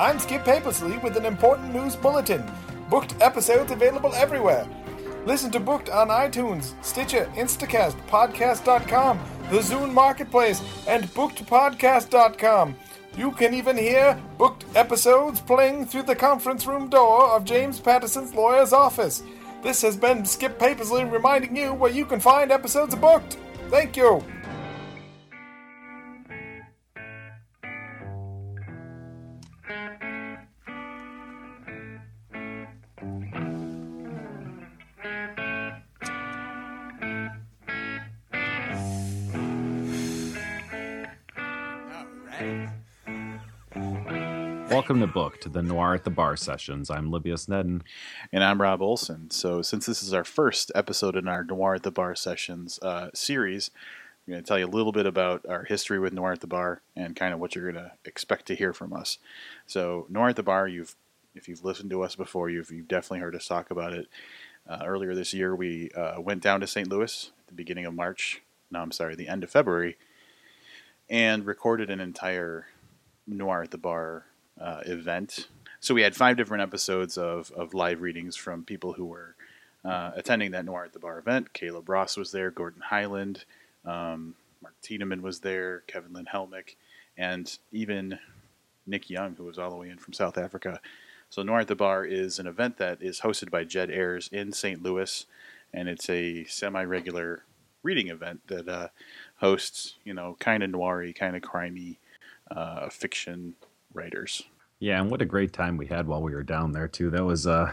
I'm Skip Papersley with an important news bulletin. Booked episodes available everywhere. Listen to Booked on iTunes, Stitcher, Instacast, Podcast.com, the Zune Marketplace, and BookedPodcast.com. You can even hear booked episodes playing through the conference room door of James Patterson's lawyer's office. This has been Skip Papersley reminding you where you can find episodes of Booked. Thank you. Welcome to the Book to the Noir at the Bar sessions. I'm Livius Nedin. And I'm Rob Olson. So, since this is our first episode in our Noir at the Bar sessions uh, series, I'm going to tell you a little bit about our history with Noir at the Bar and kind of what you're going to expect to hear from us. So, Noir at the Bar, you've if you've listened to us before, you've, you've definitely heard us talk about it. Uh, earlier this year, we uh, went down to St. Louis at the beginning of March. No, I'm sorry, the end of February, and recorded an entire Noir at the Bar uh, event. So we had five different episodes of, of live readings from people who were uh, attending that Noir at the Bar event. Caleb Ross was there, Gordon Highland, um, Mark Tiedemann was there, Kevin Lynn Helmick, and even Nick Young, who was all the way in from South Africa. So Noir at the Bar is an event that is hosted by Jed Ayres in St. Louis, and it's a semi-regular reading event that uh, hosts, you know, kind of noiry, kind of crimey uh, fiction writers. Yeah, and what a great time we had while we were down there too. That was uh,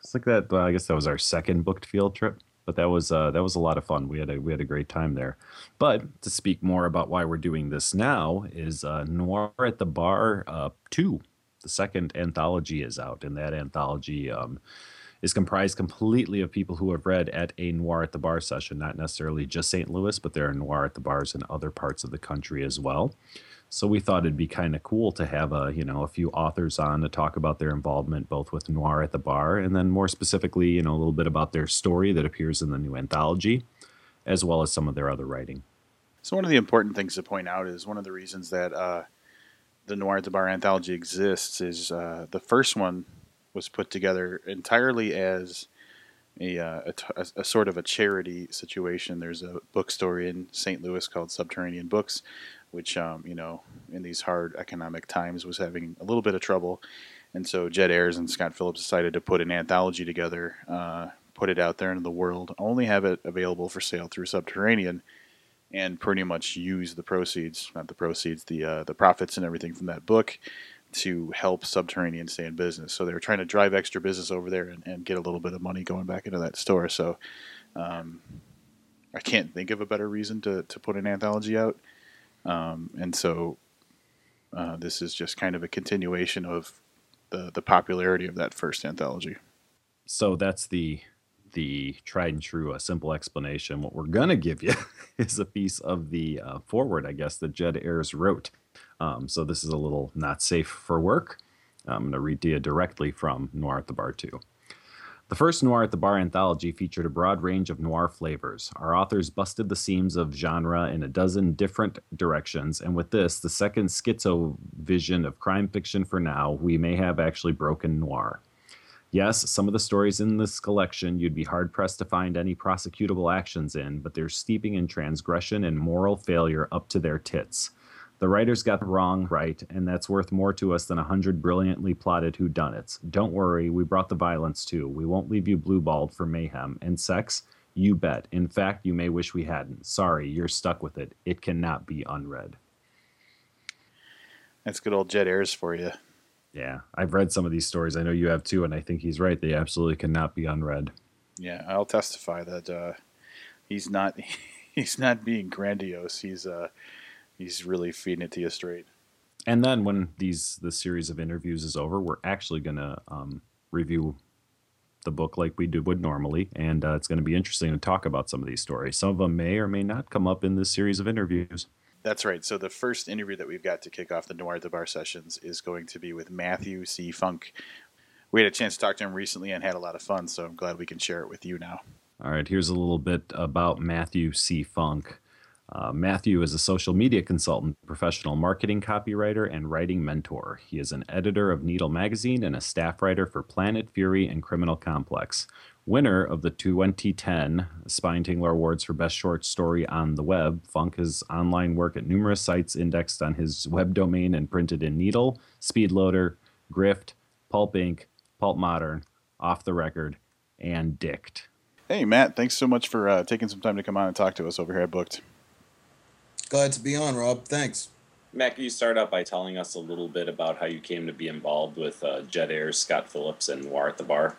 it's like that. Well, I guess that was our second booked field trip, but that was uh, that was a lot of fun. We had a we had a great time there. But to speak more about why we're doing this now is uh, Noir at the Bar uh, two. The second anthology is out, and that anthology um, is comprised completely of people who have read at a Noir at the Bar session, not necessarily just St. Louis, but there are Noir at the Bars in other parts of the country as well. So we thought it'd be kind of cool to have a you know a few authors on to talk about their involvement both with Noir at the Bar and then more specifically you know a little bit about their story that appears in the new anthology, as well as some of their other writing. So one of the important things to point out is one of the reasons that uh, the Noir at the Bar anthology exists is uh, the first one was put together entirely as a, uh, a, a, sort of a charity situation. There's a bookstore in St. Louis called Subterranean Books, which um, you know in these hard economic times was having a little bit of trouble, and so Jed Ayres and Scott Phillips decided to put an anthology together, uh, put it out there into the world, only have it available for sale through Subterranean, and pretty much use the proceeds, not the proceeds, the uh, the profits and everything from that book to help Subterranean stay in business. So they were trying to drive extra business over there and, and get a little bit of money going back into that store. So um, I can't think of a better reason to, to put an anthology out. Um, and so uh, this is just kind of a continuation of the the popularity of that first anthology. So that's the the tried and true, a simple explanation. What we're gonna give you is a piece of the uh, forward, I guess, that Jed Ayres wrote. Um, so this is a little not safe for work. I'm going to read to you directly from Noir at the Bar 2. The first Noir at the Bar anthology featured a broad range of noir flavors. Our authors busted the seams of genre in a dozen different directions, and with this, the second schizo vision of crime fiction for now, we may have actually broken noir. Yes, some of the stories in this collection you'd be hard pressed to find any prosecutable actions in, but they're steeping in transgression and moral failure up to their tits. The writers got the wrong right, and that's worth more to us than a hundred brilliantly plotted whodunits. Don't worry, we brought the violence too. We won't leave you blueballed for mayhem. And sex? You bet. In fact, you may wish we hadn't. Sorry, you're stuck with it. It cannot be unread. That's good old Jed Ayres for you. Yeah, I've read some of these stories. I know you have too, and I think he's right. They absolutely cannot be unread. Yeah, I'll testify that uh, he's not he's not being grandiose. He's uh, he's really feeding it to you straight. And then when these the series of interviews is over, we're actually gonna um, review the book like we do would normally, and uh, it's going to be interesting to talk about some of these stories. Some of them may or may not come up in this series of interviews. That's right. So the first interview that we've got to kick off the Noir at the Bar sessions is going to be with Matthew C. Funk. We had a chance to talk to him recently and had a lot of fun, so I'm glad we can share it with you now. All right, here's a little bit about Matthew C. Funk. Uh, Matthew is a social media consultant, professional marketing copywriter, and writing mentor. He is an editor of Needle Magazine and a staff writer for Planet Fury and Criminal Complex. Winner of the 2010 Spine Tingler Awards for Best Short Story on the Web, Funk has online work at numerous sites indexed on his web domain and printed in Needle, Speedloader, Grift, Pulp Inc., Pulp Modern, Off the Record, and Dicked. Hey, Matt, thanks so much for uh, taking some time to come on and talk to us over here at Booked. Glad to be on, Rob. Thanks. Matt, can you start out by telling us a little bit about how you came to be involved with uh, Jed Ayres, Scott Phillips, and Noir at the Bar?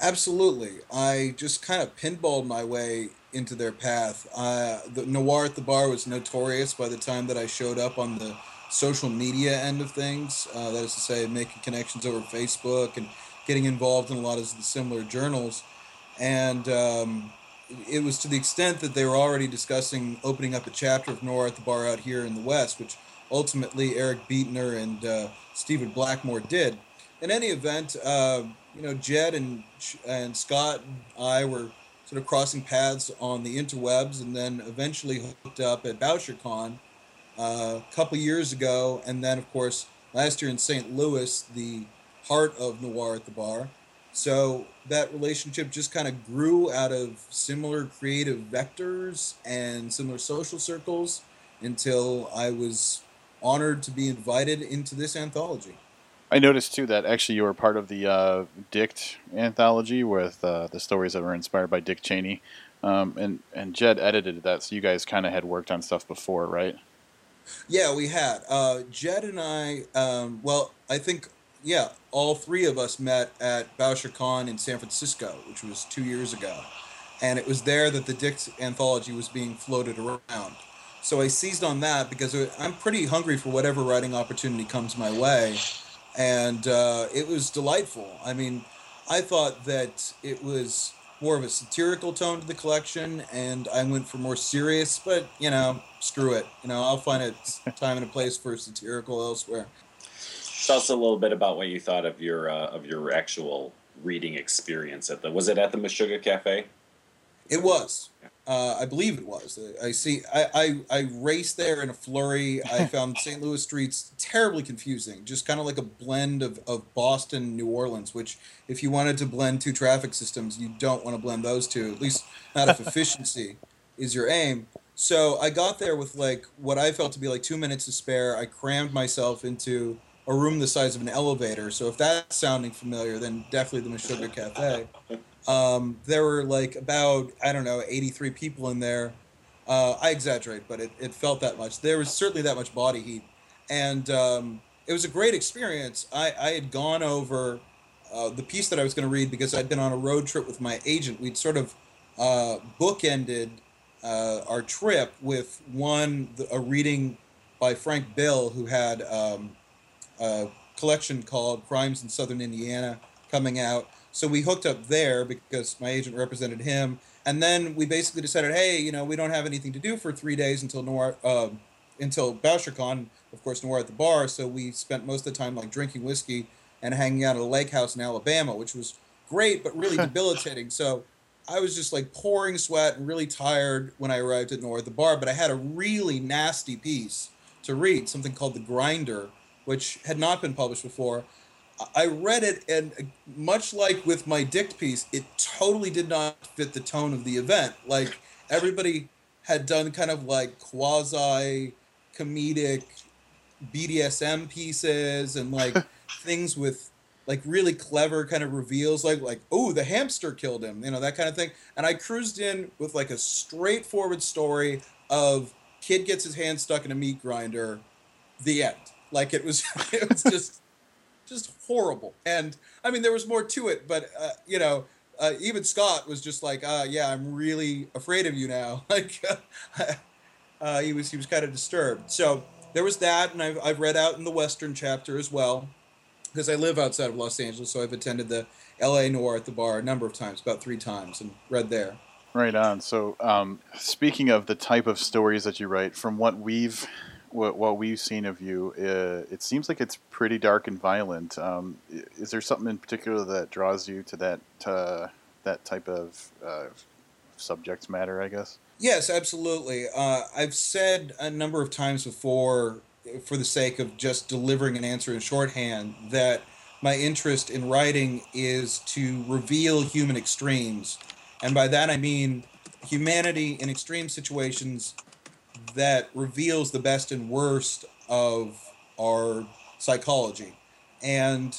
Absolutely. I just kind of pinballed my way into their path. Uh, the Noir at the Bar was notorious by the time that I showed up on the social media end of things. Uh, that is to say, making connections over Facebook and getting involved in a lot of the similar journals. And um, it was to the extent that they were already discussing opening up a chapter of Noir at the Bar out here in the West, which ultimately Eric Beetner and uh, Stephen Blackmore did. In any event, uh, you know, Jed and and Scott and I were sort of crossing paths on the interwebs, and then eventually hooked up at BoucherCon uh, a couple years ago, and then of course last year in St. Louis, the heart of Noir at the Bar. So that relationship just kind of grew out of similar creative vectors and similar social circles until I was honored to be invited into this anthology. I noticed too that actually you were part of the uh, Dicked anthology with uh, the stories that were inspired by Dick Cheney, um, and and Jed edited that, so you guys kind of had worked on stuff before, right? Yeah, we had. Uh, Jed and I. Um, well, I think yeah, all three of us met at BoucherCon in San Francisco, which was two years ago. And it was there that the Dicked anthology was being floated around. So I seized on that because I'm pretty hungry for whatever writing opportunity comes my way. And uh, it was delightful. I mean, I thought that it was more of a satirical tone to the collection, and I went for more serious, but, you know, screw it. You know, I'll find a time and a place for satirical elsewhere. Tell us a little bit about what you thought of your uh, of your actual reading experience at the. Was it at the Meshuggah Cafe? It was. Uh, I believe it was. I see. I, I, I raced there in a flurry. I found St. Louis streets terribly confusing, just kind of like a blend of, of Boston, New Orleans. Which, if you wanted to blend two traffic systems, you don't want to blend those two. At least not if efficiency is your aim. So I got there with like what I felt to be like two minutes to spare. I crammed myself into a room the size of an elevator. So if that's sounding familiar, then definitely the Meshuggah Cafe. Um, there were like about I don't know 83 people in there. Uh, I exaggerate, but it, it felt that much. There was certainly that much body heat, and um, it was a great experience. I, I had gone over uh, the piece that I was going to read because I'd been on a road trip with my agent. We'd sort of uh, bookended uh, our trip with one a reading by Frank Bill, who had um, a collection called Crimes in Southern Indiana coming out. So we hooked up there because my agent represented him. And then we basically decided, hey, you know, we don't have anything to do for three days until Noir, uh, until BoucherCon, of course, Noir at the bar. So we spent most of the time like drinking whiskey and hanging out at a lake house in Alabama, which was great but really debilitating. So I was just like pouring sweat and really tired when I arrived at Noir at the bar. But I had a really nasty piece to read, something called The Grinder, which had not been published before. I read it, and much like with my Dicked piece, it totally did not fit the tone of the event. Like everybody had done kind of like quasi comedic BDSM pieces and like things with like really clever kind of reveals, like like oh the hamster killed him, you know that kind of thing. And I cruised in with like a straightforward story of kid gets his hand stuck in a meat grinder, the end. Like it was, it was just, just horrible. And I mean, there was more to it, but uh, you know, uh, even Scott was just like, uh, "Yeah, I'm really afraid of you now." Like, uh, he was he was kind of disturbed. So there was that, and I've I've read out in the Western chapter as well, because I live outside of Los Angeles, so I've attended the L.A. Noir at the bar a number of times, about three times, and read there. Right on. So, um, speaking of the type of stories that you write, from what we've what, what we've seen of you, uh, it seems like it's pretty dark and violent. Um, is there something in particular that draws you to that uh, that type of uh, subject matter, I guess. Yes, absolutely. Uh, I've said a number of times before, for the sake of just delivering an answer in shorthand, that my interest in writing is to reveal human extremes. And by that I mean humanity in extreme situations that reveals the best and worst of our psychology. And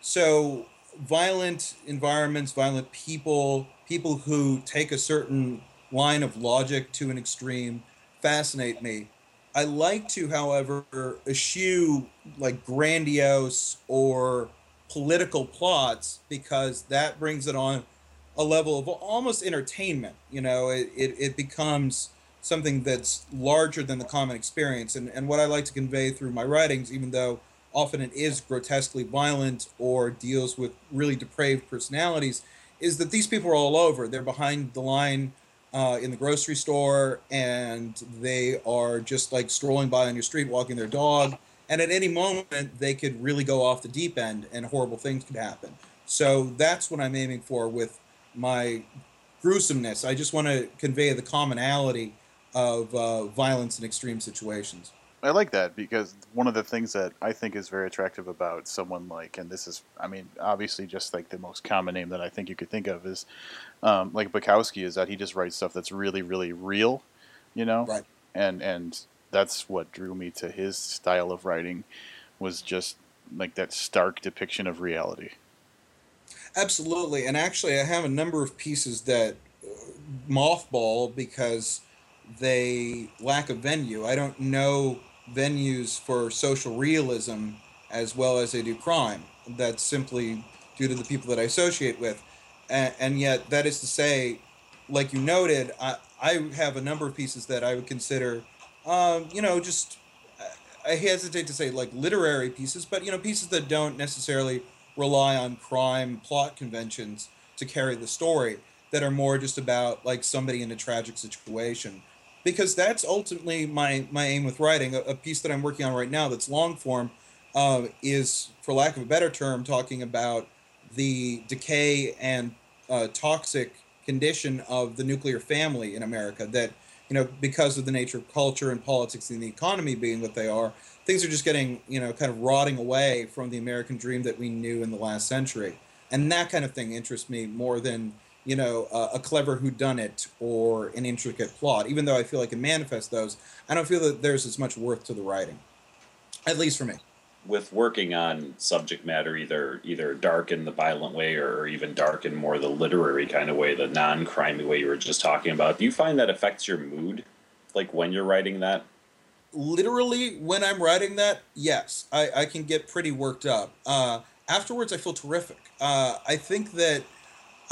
so, violent environments, violent people, people who take a certain line of logic to an extreme fascinate me. I like to, however, eschew like grandiose or political plots because that brings it on a level of almost entertainment. You know, it, it, it becomes something that's larger than the common experience. And, and what I like to convey through my writings, even though often it is grotesquely violent or deals with really depraved personalities, is that these people are all over. They're behind the line uh, in the grocery store and they are just like strolling by on your street, walking their dog. And at any moment, they could really go off the deep end and horrible things could happen. So that's what I'm aiming for with my gruesomeness. I just want to convey the commonality of uh, violence in extreme situations. I like that because one of the things that I think is very attractive about someone like, and this is, I mean, obviously just like the most common name that I think you could think of is um, like Bukowski, is that he just writes stuff that's really, really real, you know? Right. And, and that's what drew me to his style of writing was just like that stark depiction of reality. Absolutely. And actually, I have a number of pieces that uh, mothball because they lack a venue. I don't know venues for social realism as well as they do crime. That's simply due to the people that I associate with. And, and yet, that is to say, like you noted, I, I have a number of pieces that I would consider, um, you know, just, I hesitate to say like literary pieces, but, you know, pieces that don't necessarily rely on crime plot conventions to carry the story, that are more just about like somebody in a tragic situation because that's ultimately my my aim with writing. A, a piece that I'm working on right now that's long form uh, is, for lack of a better term, talking about the decay and uh, toxic condition of the nuclear family in America. That you know, because of the nature of culture and politics and the economy being what they are, things are just getting you know kind of rotting away from the American dream that we knew in the last century. And that kind of thing interests me more than you know, uh, a clever whodunit or an intricate plot. Even though I feel I can manifest those, I don't feel that there's as much worth to the writing, at least for me. With working on subject matter, either either dark in the violent way, or even dark in more the literary kind of way, the non-crimey way you were just talking about, do you find that affects your mood, like when you're writing that? Literally, when I'm writing that, yes, I, I can get pretty worked up. Uh, afterwards, I feel terrific. Uh, I think that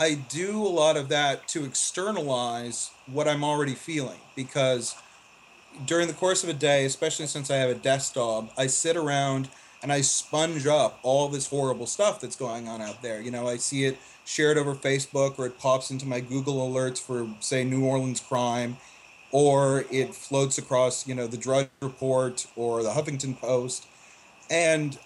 I do a lot of that to externalize what I'm already feeling because during the course of a day, especially since I have a desk job, I sit around and I sponge up all this horrible stuff that's going on out there. You know, I see it shared over Facebook or it pops into my Google alerts for, say, New Orleans crime, or it floats across, you know, the Drudge Report or the Huffington Post. And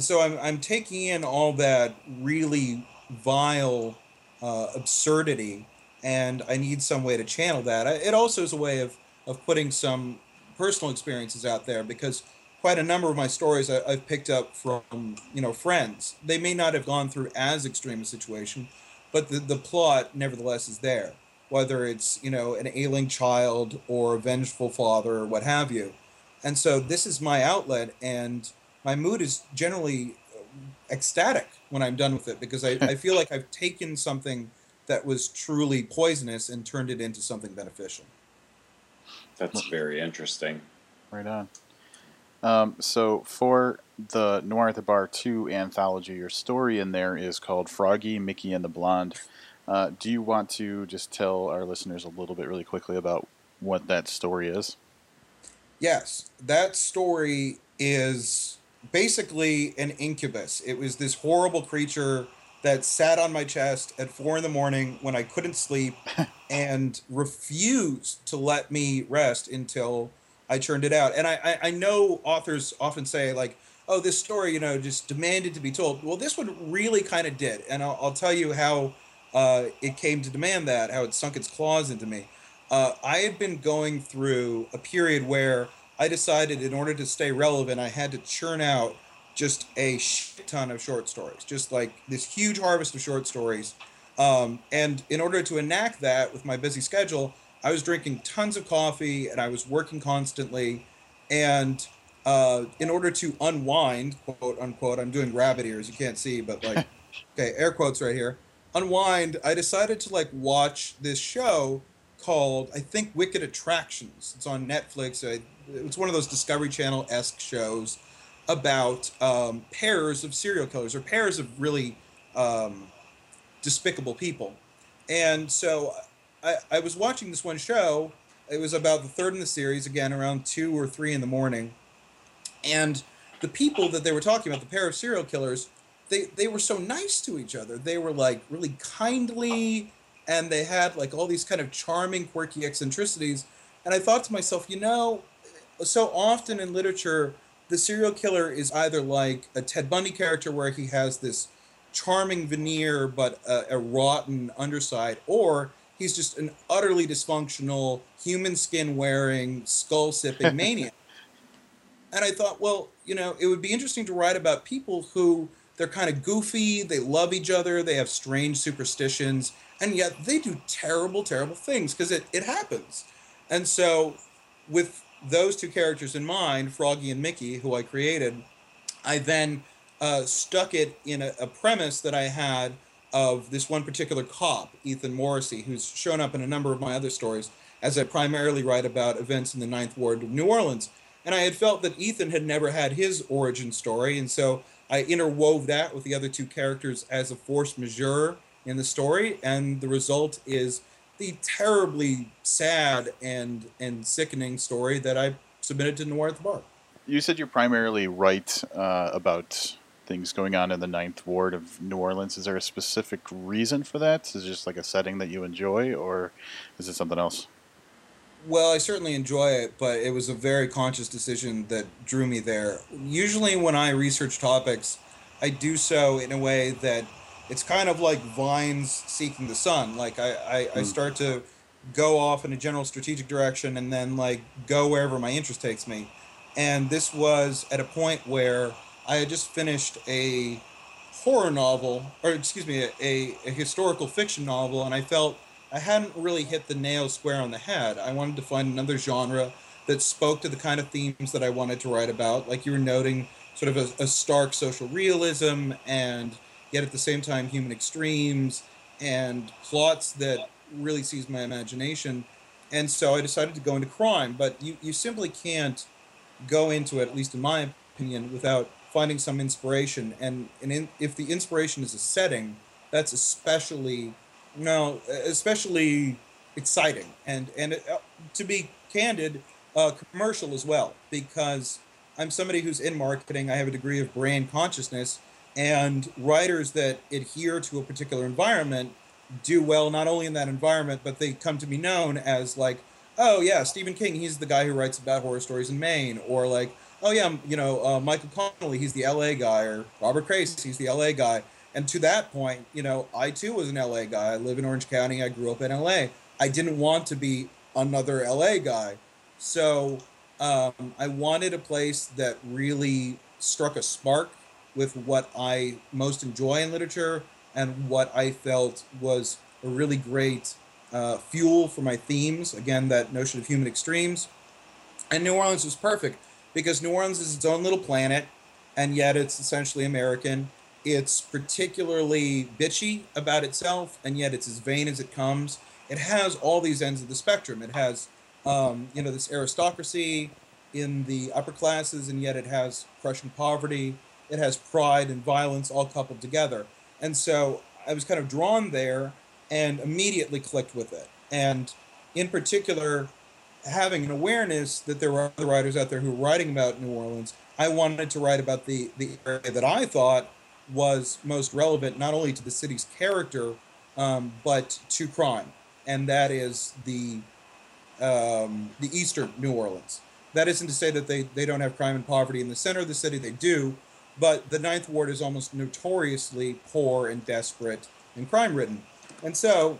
so I'm, I'm taking in all that really vile uh, absurdity, and I need some way to channel that. It also is a way of of putting some personal experiences out there because quite a number of my stories I, have picked up from you know friends. They may not have gone through as extreme a situation, but the, the plot nevertheless is there. Whether it's you know an ailing child or a vengeful father or what have you, and so this is my outlet, and my mood is generally ecstatic when I'm done with it because I, I feel like I've taken something that was truly poisonous and turned it into something beneficial. That's very interesting. Right on. Um, so for the Noir at the Bar 2 anthology, your story in there is called Froggy, Mickey, and the Blonde. Uh, do you want to just tell our listeners a little bit really quickly about what that story is? Yes, that story is basically an incubus. It was this horrible creature that sat on my chest at four in the morning when I couldn't sleep and refused to let me rest until I churned it out. And I, I, I, know authors often say, like, oh, this story, you know, just demanded to be told. Well, this one really kind of did. And I'll, I'll tell you how uh, it came to demand that, how it sunk its claws into me. Uh, I had been going through a period where I decided in order to stay relevant, I had to churn out just a shit ton of short stories, just like this huge harvest of short stories. Um, and in order to enact that with my busy schedule, I was drinking tons of coffee and I was working constantly. And uh, in order to unwind, quote unquote, I'm doing rabbit ears, you can't see, but like, okay, air quotes right here. Unwind, I decided to like watch this show called, I think, Wicked Attractions. It's on Netflix. It's one of those Discovery Channel esque shows about um, pairs of serial killers or pairs of really um, despicable people. And so I, I was watching this one show. It was about the third in the series, again, around two or three in the morning. And the people that they were talking about, the pair of serial killers, they, they were so nice to each other. They were like really kindly, and they had like all these kind of charming, quirky eccentricities. And I thought to myself, you know, so often in literature, the serial killer is either like a Ted Bundy character where he has this charming veneer but a, a rotten underside, or he's just an utterly dysfunctional, human skin wearing, skull sipping maniac. And I thought, well, you know, it would be interesting to write about people who they're kind of goofy, they love each other, they have strange superstitions, and yet they do terrible, terrible things because it, it happens. And so, with those two characters in mind, Froggy and Mickey, who I created, I then uh, stuck it in a, a, premise that I had of this one particular cop, Ethan Morrissey, who's shown up in a number of my other stories, as I primarily write about events in the Ninth Ward of New Orleans. And I had felt that Ethan had never had his origin story, and so I interwove that with the other two characters as a force majeure in the story, and the result is the terribly sad and and sickening story that I submitted to Noir at the Bar. You said you primarily write uh, about things going on in the Ninth Ward of New Orleans. Is there a specific reason for that? Is it just like a setting that you enjoy, or is it something else? Well, I certainly enjoy it, but it was a very conscious decision that drew me there. Usually, when I research topics, I do so in a way that it's kind of like vines seeking the sun. Like I, I, I hmm. start to go off in a general strategic direction and then like go wherever my interest takes me. And this was at a point where I had just finished a horror novel, or excuse me, a, a, a historical fiction novel, and I felt I hadn't really hit the nail square on the head. I wanted to find another genre that spoke to the kind of themes that I wanted to write about, like you were noting, sort of a, a stark social realism and yet at the same time human extremes and plots that really seized my imagination. And so I decided to go into crime, but you, you simply can't go into it, at least in my opinion, without finding some inspiration. And, and in, if the inspiration is a setting, that's especially, no, especially exciting. And, and it, uh, to be candid, uh, commercial as well, because I'm somebody who's in marketing. I have a degree of brand consciousness, and writers that adhere to a particular environment do well not only in that environment, but they come to be known as like, oh yeah, Stephen King, he's the guy who writes about horror stories in Maine, or like, oh yeah, you know, uh, Michael Connelly, he's the L.A. guy, or Robert Crais, he's the L.A. guy. And to that point, you know, I too was an LA guy. I live in Orange County. I grew up in LA. I didn't want to be another LA guy. So um, I wanted a place that really struck a spark with what I most enjoy in literature and what I felt was a really great uh, fuel for my themes. Again, that notion of human extremes. And New Orleans was perfect because New Orleans is its own little planet, and yet it's essentially American. It's particularly bitchy about itself, and yet it's as vain as it comes. It has all these ends of the spectrum. It has, um, you know, this aristocracy in the upper classes, and yet it has crushing poverty it has pride and violence all coupled together. And so I was kind of drawn there and immediately clicked with it. And in particular, having an awareness that there were other writers out there who were writing about New Orleans, I wanted to write about the, the area that I thought was most relevant not only to the city's character, um, but to crime. And that is the um, the eastern New Orleans. That isn't to say that they, they don't have crime and poverty in the center of the city, they do, but the Ninth Ward is almost notoriously poor and desperate and crime ridden. And so,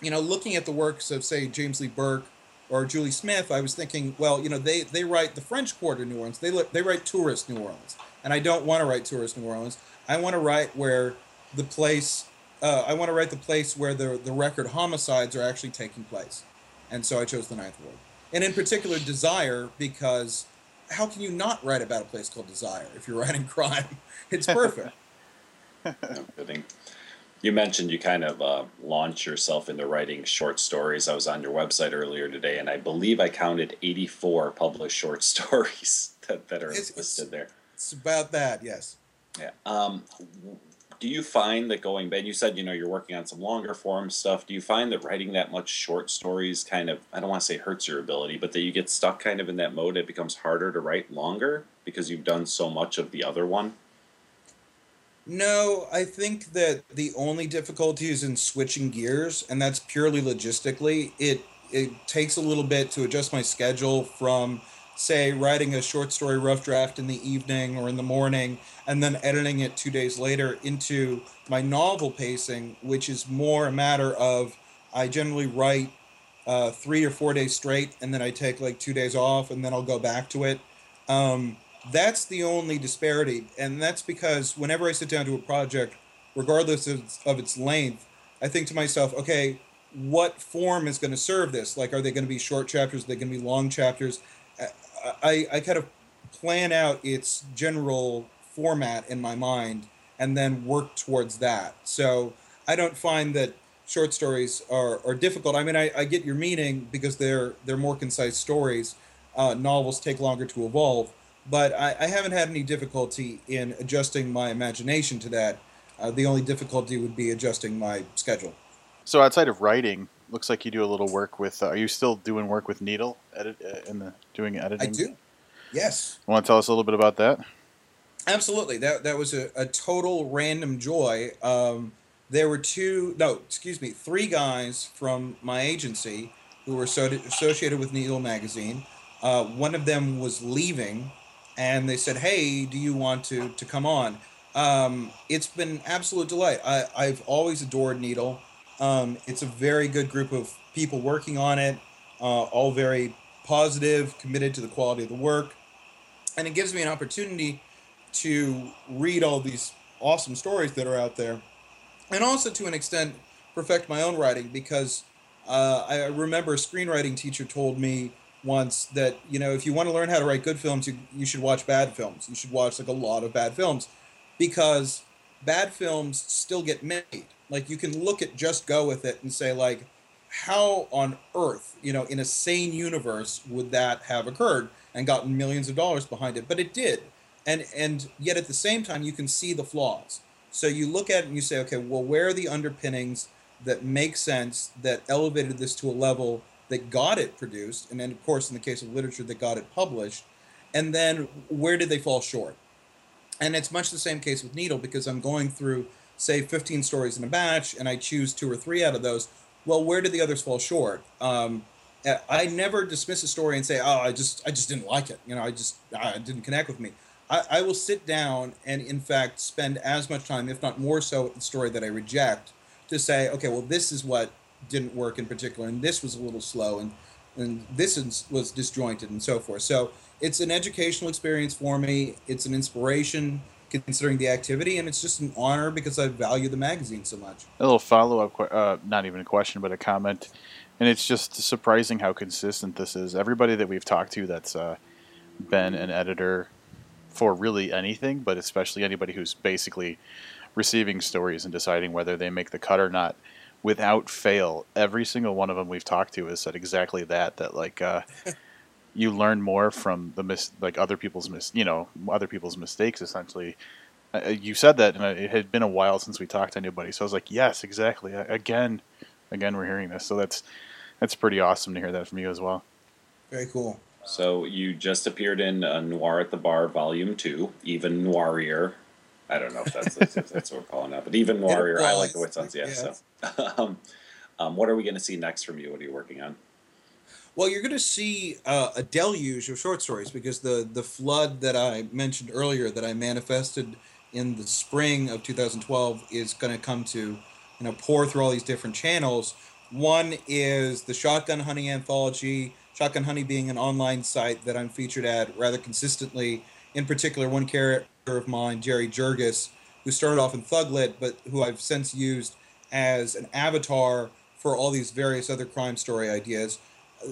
you know, looking at the works of say James Lee Burke or Julie Smith, I was thinking, well, you know, they they write the French Quarter New Orleans. They they write tourist New Orleans, and I don't want to write tourist New Orleans. I want to write where the place. Uh, I want to write the place where the the record homicides are actually taking place, and so I chose the Ninth Ward, and in particular Desire because how can you not write about a place called Desire if you're writing crime? It's perfect. No kidding. You mentioned you kind of uh, launch yourself into writing short stories. I was on your website earlier today, and I believe I counted 84 published short stories that, that are It's- it's- listed there. it's about that, yes. Yeah. Um, w- do you find that going back, you said, you know, you're working on some longer form stuff. Do you find that writing that much short stories kind of, I don't want to say hurts your ability, but that you get stuck kind of in that mode? It becomes harder to write longer because you've done so much of the other one? No, I think that the only difficulty is in switching gears, and that's purely logistically. It it takes a little bit to adjust my schedule from, say, writing a short story rough draft in the evening or in the morning, and then editing it two days later into my novel pacing, which is more a matter of I generally write uh, three or four days straight, and then I take like two days off, and then I'll go back to it. Um, that's the only disparity, and that's because whenever I sit down to a project, regardless of, of its length, I think to myself, okay, what form is going to serve this? Like, are they going to be short chapters? Are they going to be long chapters? I, I, kind of plan out its general format in my mind and then work towards that. So I don't find that short stories are, are difficult. I mean, I, I get your meaning because they're they're more concise stories. Uh, novels take longer to evolve, but I, I haven't had any difficulty in adjusting my imagination to that. Uh, the only difficulty would be adjusting my schedule. So outside of writing, looks like you do a little work with. Uh, are you still doing work with Needle edit uh, in the doing editing? I do. Yes. Want to tell us a little bit about that? Absolutely. That that was a, a total random joy. Um, there were two, no, excuse me, three guys from my agency who were so, associated with Needle Magazine. Uh, one of them was leaving, and they said, "Hey, do you want to to come on?" Um, it's been absolute delight. I, I've always adored Needle. Um, it's a very good group of people working on it, uh, all very positive, committed to the quality of the work, and it gives me an opportunity to read all these awesome stories that are out there, and also to an extent perfect my own writing because uh, I remember a screenwriting teacher told me once that you know if you want to learn how to write good films, you, you should watch bad films. You should watch like a lot of bad films because bad films still get made. Like you can look at Just Go with It and say like, how on earth, you know, in a sane universe would that have occurred and gotten millions of dollars behind it? But it did and and yet at the same time you can see the flaws so you look at it and you say okay well where are the underpinnings that make sense that elevated this to a level that got it produced and then of course in the case of literature that got it published and then where did they fall short and it's much the same case with needle because i'm going through say 15 stories in a batch and i choose two or three out of those well where did the others fall short um, i never dismiss a story and say oh i just i just didn't like it you know i just i didn't connect with me I, I will sit down and, in fact, spend as much time, if not more so, with the story that I reject to say, okay, well, this is what didn't work in particular, and this was a little slow, and and this is, was disjointed, and so forth. So it's an educational experience for me. It's an inspiration considering the activity, and it's just an honor because I value the magazine so much. A little follow up, uh, not even a question, but a comment. And it's just surprising how consistent this is. Everybody that we've talked to that's uh, been an editor for really anything, but especially anybody who's basically receiving stories and deciding whether they make the cut or not, without fail, every single one of them we've talked to has said exactly that. That like uh, you learn more from the mis- like other people's mis- you know other people's mistakes essentially. Uh, you said that, and it had been a while since we talked to anybody, so I was like, yes, exactly. Again, again, we're hearing this, so that's that's pretty awesome to hear that from you as well. Very cool. So you just appeared in uh, Noir at the Bar, Volume Two, even noirier. I don't know if that's if that's what we're calling it, but even noirier. I like the way it sounds. Yeah. So, um, um, what are we going to see next from you? What are you working on? Well, you're going to see uh, a deluge of short stories because the the flood that I mentioned earlier that I manifested in the spring of 2012 is going to come to you know pour through all these different channels. One is the Shotgun Honey anthology. Shotgun Honey being an online site that I'm featured at rather consistently. In particular, one character of mine, Jerry Jurgis, who started off in Thuglit, but who I've since used as an avatar for all these various other crime story ideas.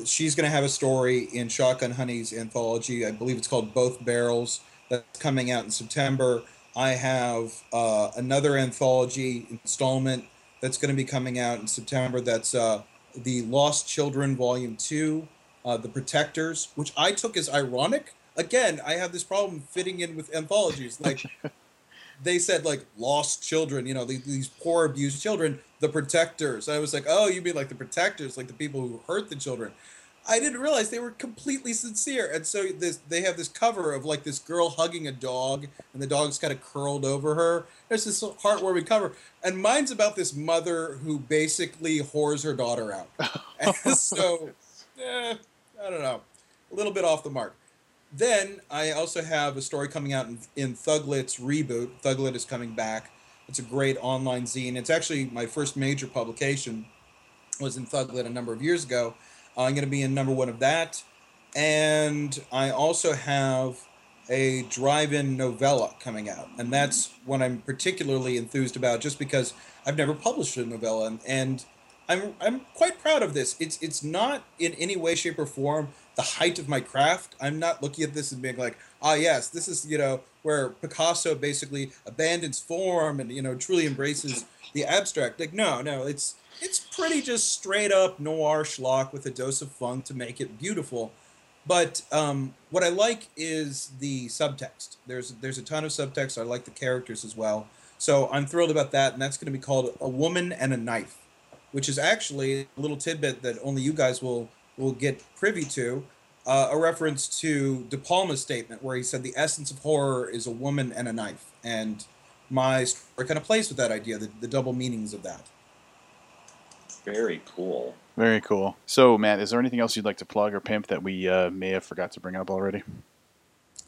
She's going to have a story in Shotgun Honey's anthology. I believe it's called Both Barrels. That's coming out in September. I have uh, another anthology installment that's going to be coming out in September. That's uh, the Lost Children Volume Two, uh, The Protectors, which I took as ironic. Again, I have this problem fitting in with anthologies. Like they said, like lost children, you know, these, these poor abused children, the protectors. I was like, oh, you mean like the protectors, like the people who hurt the children. I didn't realize they were completely sincere. And so this they have this cover of like this girl hugging a dog and the dog's kind of curled over her. There's this heartwarming cover. And mine's about this mother who basically whores her daughter out. and so eh, I don't know. A little bit off the mark. Then I also have a story coming out in, in Thuglit's reboot. Thuglit is coming back. It's a great online zine. It's actually my first major publication was in Thuglit a number of years ago. I'm going to be in number one of that. And I also have a drive-in novella coming out, and that's what I'm particularly enthused about, just because I've never published a novella, and, and I'm I'm quite proud of this. It's it's not in any way, shape, or form the height of my craft. I'm not looking at this and being like, ah, yes, this is you know where Picasso basically abandons form and you know truly embraces the abstract. Like, no, no, it's it's pretty just straight up noir schlock with a dose of funk to make it beautiful. But um, what I like is the subtext. There's there's a ton of subtext. I like the characters as well. So I'm thrilled about that, and that's going to be called A Woman and a Knife, which is actually a little tidbit that only you guys will will get privy to. Uh, a reference to De Palma's statement where he said the essence of horror is a woman and a knife, and my story kind of plays with that idea, the, the double meanings of that. Very cool. Very cool. So, Matt, is there anything else you'd like to plug or pimp that we uh, may have forgot to bring up already?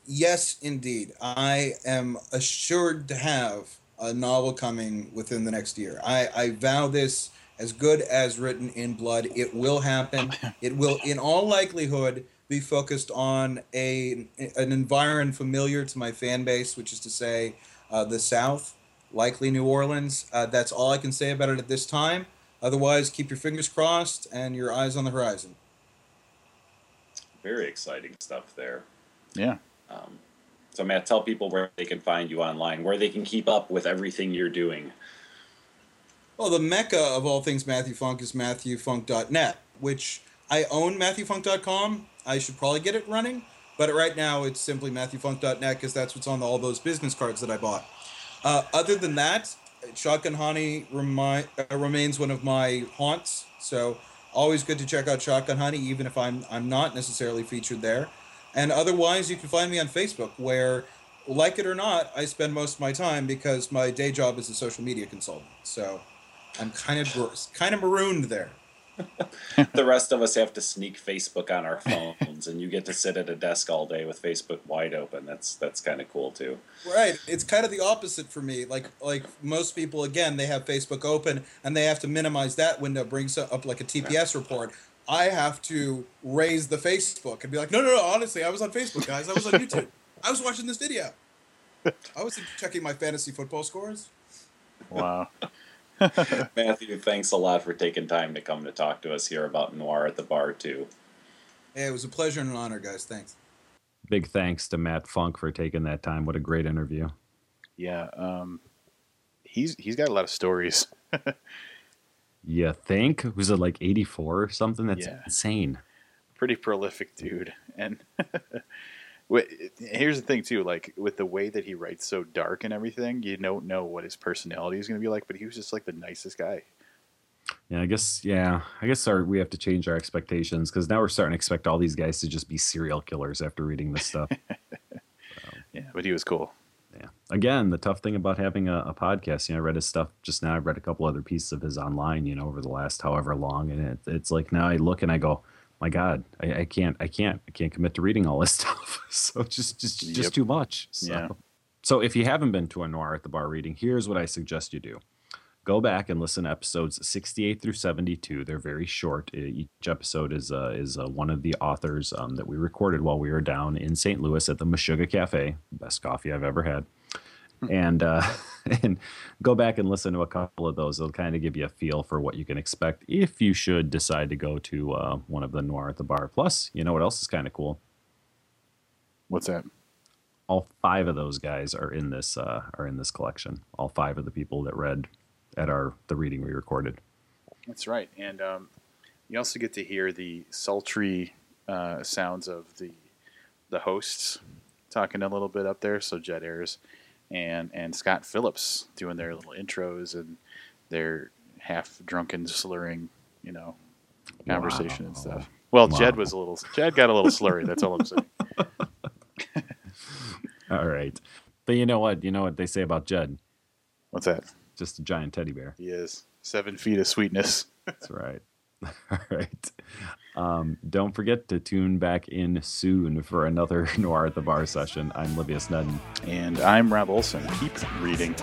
Yes, indeed. I am assured to have a novel coming within the next year. I, I vow this as good as written in blood. It will happen. It will, in all likelihood, be focused on a an environment familiar to my fan base, which is to say, uh, the South, likely New Orleans. Uh, that's all I can say about it at this time. Otherwise, keep your fingers crossed and your eyes on the horizon. Very exciting stuff there. Yeah. Um, so, Matt, tell people where they can find you online, where they can keep up with everything you're doing. Well, the mecca of all things Matthew Funk is MatthewFunk.net, which I own MatthewFunk.com. I should probably get it running, but right now it's simply MatthewFunk.net because that's what's on all those business cards that I bought. Uh, other than that, Shotgun Honey remi- uh, remains one of my haunts, so always good to check out Shotgun Honey, even if I'm I'm not necessarily featured there. And otherwise, you can find me on Facebook, where, like it or not, I spend most of my time because my day job is a social media consultant. So I'm kind of kind of marooned there. the rest of us have to sneak Facebook on our phones, and you get to sit at a desk all day with Facebook wide open. That's that's kind of cool too. Right. It's kind of the opposite for me. Like like most people, again, they have Facebook open and they have to minimize that window, brings up like a TPS report. I have to raise the Facebook and be like, no, no, no. Honestly, I was on Facebook, guys. I was on YouTube. I was watching this video. I was checking my fantasy football scores. Wow. Matthew, thanks a lot for taking time to come to talk to us here about Noir at the Bar, too. Hey, it was a pleasure and an honor, guys. Thanks. Big thanks to Matt Funk for taking that time. What a great interview. Yeah, um, he's he's got a lot of stories. you think? Was it like 84 or something? That's Yeah. insane. Pretty prolific dude, and here's the thing too. Like with the way that he writes so dark and everything, you don't know what his personality is going to be like. But he was just like the nicest guy. Yeah, I guess. Yeah, I guess our we have to change our expectations because now we're starting to expect all these guys to just be serial killers after reading this stuff. Yeah, but he was cool. yeah. Again, the tough thing about having a, a podcast, you know, I read his stuff just now. I've read a couple other pieces of his online, you know, over the last however long, and it, it's like now I look and I go, my God, I, I can't, I can't, I can't commit to reading all this stuff. so just, just, just Yep. too much. So. Yeah. So if you haven't been to a noir at the bar reading, here's what I suggest you do. go back and listen to episodes 68 through 72. They're very short. Each episode is uh, is uh, one of the authors um, that we recorded while we were down in St. Louis at the Meshuggah Cafe. Best coffee I've ever had. Hmm. and uh, and go back and listen to a couple of those. It'll kind of give you a feel for what you can expect if you should decide to go to uh, one of the Noir at the Bar. Plus, you know what else is kind of cool? What's that? All five of those guys are in this uh, are in this collection. All five of the people that read at our the reading we recorded. That's right, and um, you also get to hear the sultry uh, sounds of the the hosts talking a little bit up there. So Jed Ayres and and Scott Phillips doing their little intros and their half drunken slurring, you know, conversation wow. and stuff. Well, wow. Jed was a little Jed got a little slurry. That's all I'm saying. all right, but you know what? You know what they say about Jed? What's that? just a giant teddy bear. He is seven feet of sweetness. That's right. All right. Um, don't forget to tune back in soon for another Noir at the Bar session. I'm Livius Nedin. And I'm Rob Olson. Keep reading.